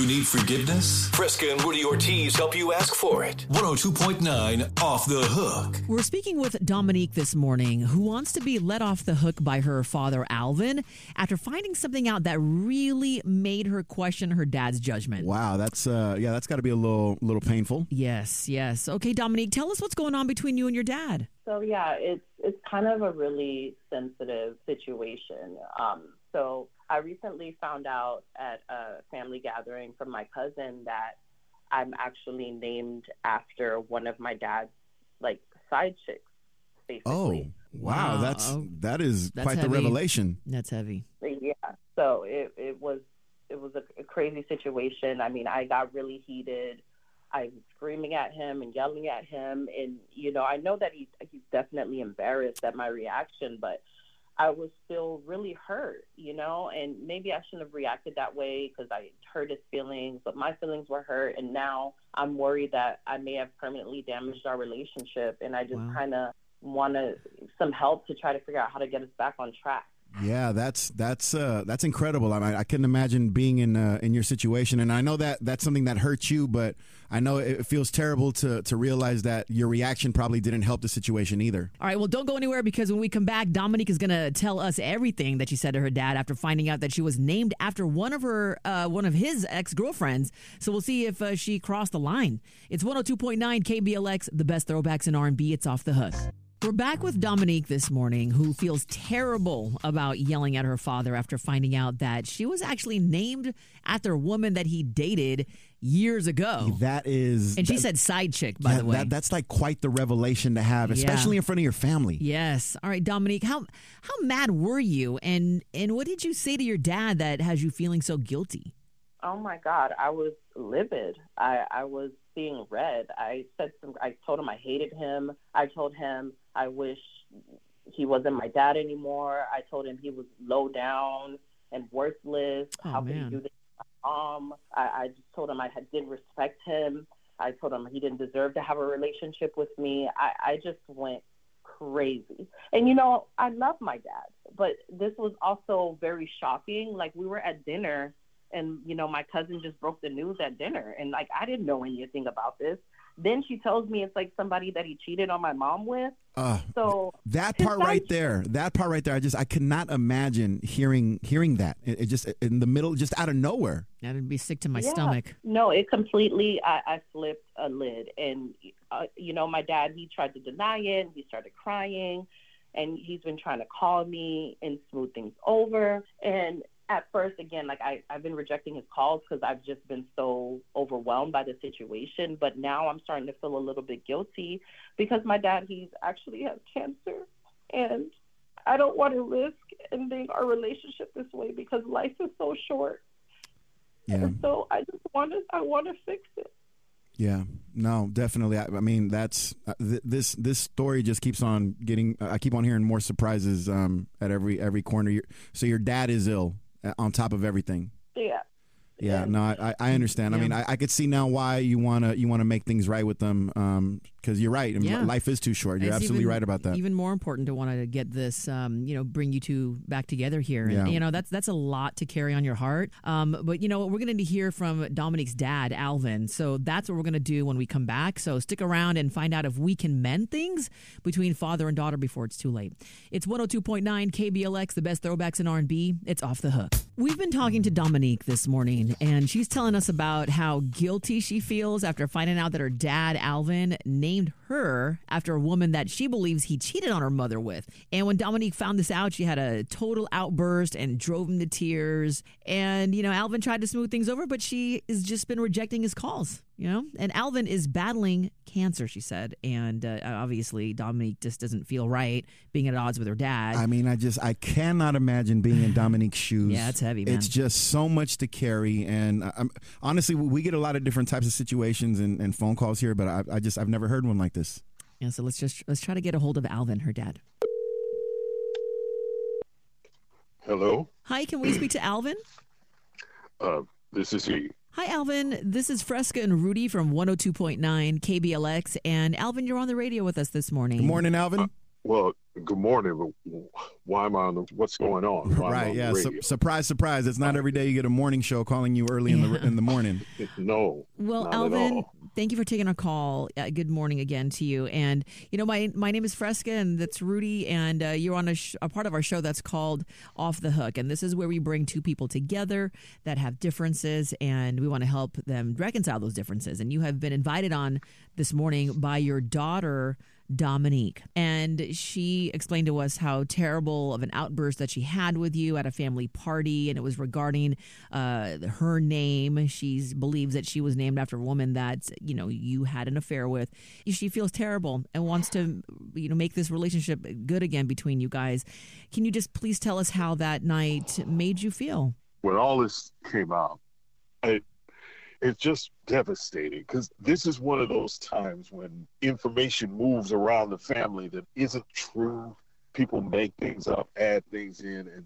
You need forgiveness? Fresca and Woody Ortiz help you ask for it. 102.9 Off the Hook. We're speaking with Dominique this morning, who wants to be let off the hook by her father, Alvin, after finding something out that really made her question her dad's judgment. Wow, that's uh yeah, that's got to be a little little painful. Yes, yes. Okay, Dominique, tell us what's going on between you and your dad. So yeah, it's it's kind of a really sensitive situation. Um, so I recently found out at a family gathering from my cousin that I'm actually named after one of my dad's like side chicks. Basically. Oh, wow, Wow. that's Oh, that is that's quite heavy. the revelation. That's heavy. Yeah. So it it was it was a, a crazy situation. I mean, I got really heated. I was screaming at him and yelling at him, and you know, I know that he he's definitely embarrassed at my reaction, but I was still really hurt, you know, and maybe I shouldn't have reacted that way because I hurt his feelings, but my feelings were hurt, and now I'm worried that I may have permanently damaged our relationship, and I just Wow. kind of want to some help to try to figure out how to get us back on track. Yeah, that's that's uh that's incredible. I mean, I couldn't imagine being in uh, in your situation, and I know that that's something that hurts you, but I know it feels terrible to to realize that your reaction probably didn't help the situation either. All right, well, don't go anywhere because when we come back, Dominique is going to tell us everything that she said to her dad after finding out that she was named after one of her, uh, one of his ex girlfriends. So we'll see if uh, she crossed the line. It's 102.9 KBLX, the best throwbacks in R&B. It's off the hook. We're back with Dominique this morning, who feels terrible about yelling at her father after finding out that she was actually named after a woman that he dated years ago. That is, And she that- said side chick, by yeah, the way. that, that's like quite the revelation to have, Yeah. especially in front of your family. Yes. All right, Dominique. How how mad were you, and and what did you say to your dad that has you feeling so guilty? Oh my God, I was livid. I, I was seeing red. I said some. I told him I hated him. I told him I wish he wasn't my dad anymore. I told him he was low down and worthless. Oh, How could he do this? to my Mom. I, I just told him I had, didn't respect him. I told him he didn't deserve to have a relationship with me. I, I just went crazy. And you know, I love my dad, but this was also very shocking. Like we were at dinner and you know my cousin just broke the news at dinner and like i didn't know anything about this then she tells me it's like somebody that he cheated on my mom with Uh, so that part right side- there, that part right there, I just I could not imagine hearing hearing that. It, it just in the middle, just out of nowhere. That'd be sick to my Yeah. stomach. no it completely i, I flipped a lid and uh, you know my dad he tried to deny it he started crying and he's been trying to call me and smooth things over and at first again like I, i've been rejecting his calls because i've just been so overwhelmed by the situation but now i'm starting to feel a little bit guilty because my dad he's actually has cancer and i don't want to risk ending our relationship this way because life is so short Yeah. and so i just want to i want to fix it Yeah, no, definitely. I, I mean, that's uh, th- this this story just keeps on getting. I keep on hearing more surprises um, at every every corner. you so your dad is ill Uh, on top of everything. yeah Yeah, no, I, I- understand. I mean, I, I could see now why you wanna you wanna make things right with them um, because you're right. Yeah. life is too short. You're It's absolutely even- right about that. Even more important to want to get this, um, you know, bring you two back together here. And, Yeah. you know, that's that's a lot to carry on your heart. Um, but you know, we're going to hear from Dominique's dad, Alvin. So that's what we're going to do when we come back. So stick around and find out if we can mend things between father and daughter before it's too late. It's 102.9 KBLX, the best throwbacks in R&B. It's off the hook. We've been talking to Dominique this morning, and she's telling us about how guilty she feels after finding out that her dad, Alvin, named her after a woman that she believes he cheated on her mother with. And when Dominique found this out, she had a total outburst and drove him to tears. And, you know, Alvin tried to smooth things over, but she has just been rejecting his calls, you know? And Alvin is battling cancer, she said. And uh, obviously, Dominique just doesn't feel right being at odds with her dad. I mean, I just I cannot imagine being in Dominique's shoes. Yeah, it's heavy, man. It's just so much to carry, and I- I'm, honestly, we get a lot of different types of situations and, and phone calls here, but I, I just I've never heard one like this. yeah, so let's just let's try to get a hold of Alvin, her dad. Hello, Hi, can we speak to Alvin? uh, this is he. Hi, Alvin. This is Fresca and Rudy from 102.9 KBLX. And Alvin, you're on the radio with us this morning. Good morning, Alvin. Uh, well, good morning. But why am I on the? What's going on? Why right? on Yeah. Su- surprise, surprise! It's not every day you get a morning show calling you early in the in the morning. no. Well, not at Alvin, all. thank you for taking our call. Uh, good morning again to you. And you know, my my name is Fresca, and that's Rudy, and uh, you're on a, sh- a part of our show that's called Off the Hook, and this is where we bring two people together that have differences, and we want to help them reconcile those differences. And you have been invited on this morning by your daughter. Dominique. And she explained to us how terrible of an outburst that she had with you at a family party. And it was regarding uh, her name. She believes that she was named after a woman that, you know, you had an affair with. She feels terrible and wants to, you know, make this relationship good again between you guys. Can you just please tell us how that night made you feel? when all this came out, it it's just devastating because this is one of those times when information moves around the family that isn't true. People make things up, add things in, and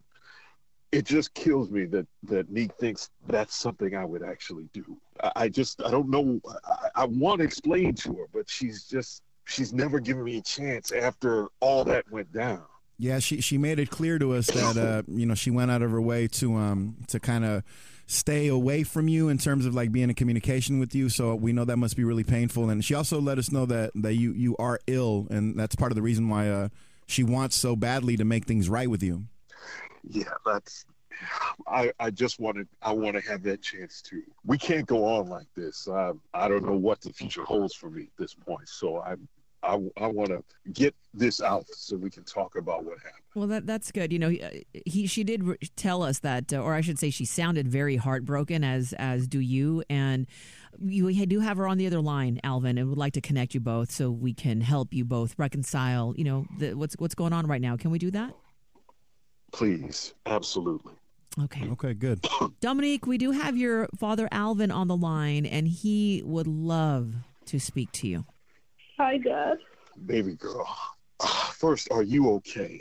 it just kills me that that Neek thinks that's something I would actually do. I, I just I don't know. I, I want to explain to her, but she's just she's never given me a chance after all that went down. Yeah, she she made it clear to us that uh, you know she went out of her way to um to kind of stay away from you in terms of like being in communication with you. So we know that must be really painful. And she also let us know that that you you are ill, and that's part of the reason why uh, she wants so badly to make things right with you. yeah that's i i just want to i want to have that chance too we can't go on like this i i don't know what the future holds for me at this point so i i, I want to get this out so we can talk about what happened Well, that that's good. You know, he, he she did re- tell us that, uh, or I should say, she sounded very heartbroken, as as do you, and you do have her on the other line, Alvin, and would like to connect you both so we can help you both reconcile. You know, the, what's what's going on right now. Can we do that? please absolutely Okay. Okay, good. Dominique, we do have your father Alvin on the line, and he would love to speak to you. Hi, Dad. baby girl ah, first are you okay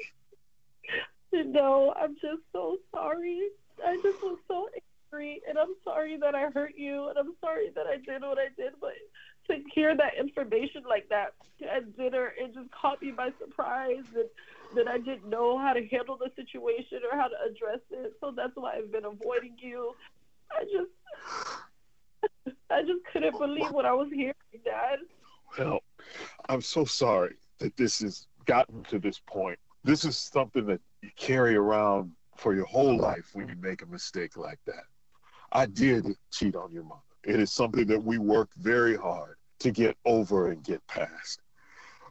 No, I'm just so sorry. I just was so angry, and I'm sorry that I hurt you, and I'm sorry that I did what I did. But to hear that information like that at dinner, it just caught me by surprise, and that I didn't know how to handle the situation or how to address it. So that's why I've been avoiding you. I just, I just couldn't believe what I was hearing, Dad. well i'm so sorry that this has gotten to this point this is something that you carry around for your whole life when you make a mistake like that I did cheat on your mother. It is something that we worked very hard to get over and get past.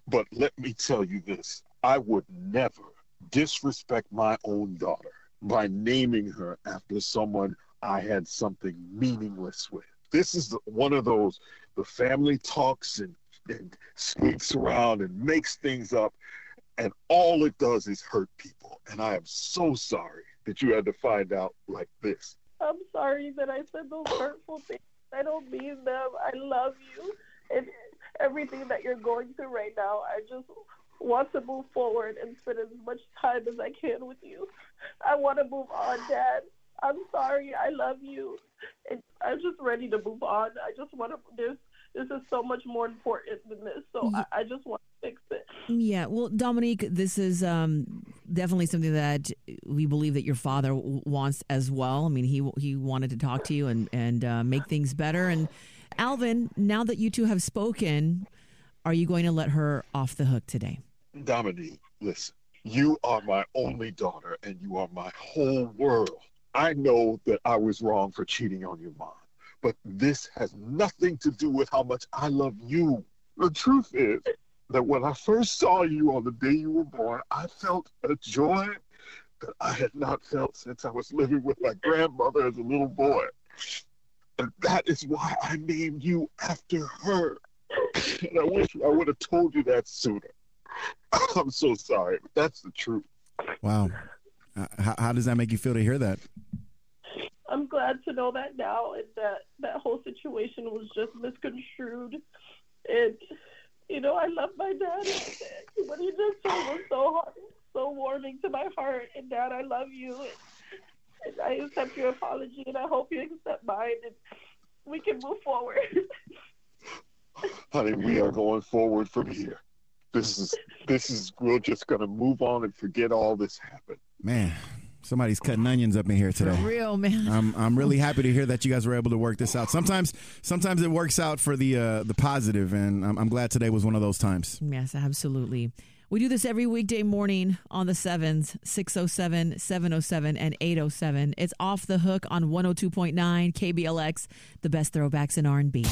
But let me tell you this I would never disrespect my own daughter by naming her after someone I had something meaningless with. This is one of those, the family talks and, and sneaks around and makes things up, and all it does is hurt people. And I am so sorry that you had to find out like this. I'm sorry that I said those hurtful things. I don't mean them. I love you and everything that you're going through right now. I just want to move forward and spend as much time as I can with you. I want to move on, Dad. I'm sorry. I love you. And I'm just ready to move on. I just want to. This this is so much more important than this. So I, I just want to fix it. Yeah, well, Dominique, this is um, definitely something that we believe that your father wants as well. I mean, he he wanted to talk to you and and uh, make things better. And Alvin, now that you two have spoken, are you going to let her off the hook today? Dominique, listen, you are my only daughter and you are my whole world. I know that I was wrong for cheating on your mom, but this has nothing to do with how much I love you. The truth is that when I first saw you on the day you were born, I felt a joy that I had not felt since I was living with my grandmother as a little boy. And that is why I named you after her. And I wish I would have told you that sooner. I'm so sorry, but that's the truth. Wow. Uh, how, how does that make you feel to hear that? I'm glad to know that now, and that that whole situation was just misconstrued. And you know, I love my dad. and What he just told was so hard, so warming to my heart. And Dad, I love you, and, and I accept your apology, and I hope you accept mine, and we can move forward. Honey, we are going forward from here. This is this is we're just gonna move on and forget all this happened. Man, somebody's cutting onions up in here For today. real, man. I'm I'm really happy to hear that you guys were able to work this out. Sometimes sometimes it works out for the uh, the positive, and I'm, I'm glad today was one of those times. Yes, absolutely. We do this every weekday morning on the sevens, 607, 707, and 807. It's off the hook on 102.9 KBLX, the best throwbacks in R&B.